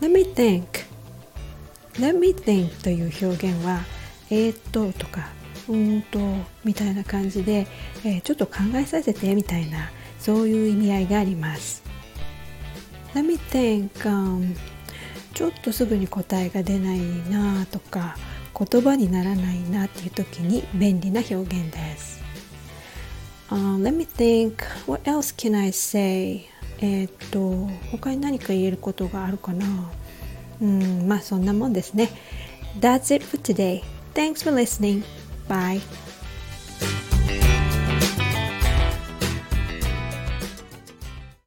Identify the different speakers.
Speaker 1: Let me think. Let me think という表現はえー、っととかうんとみたいな感じで、えー、ちょっと考えさせてみたいなそういう意味合いがあります。Let me think、um, ちょっとすぐに答えが出ないなとか言葉にならないなっていう時に便利な表現です、uh, Let me think what else can I say? えー、っと他に何か言えることがあるかなうんまあそんなもんですね That's it for today. Thanks for listening. Bye.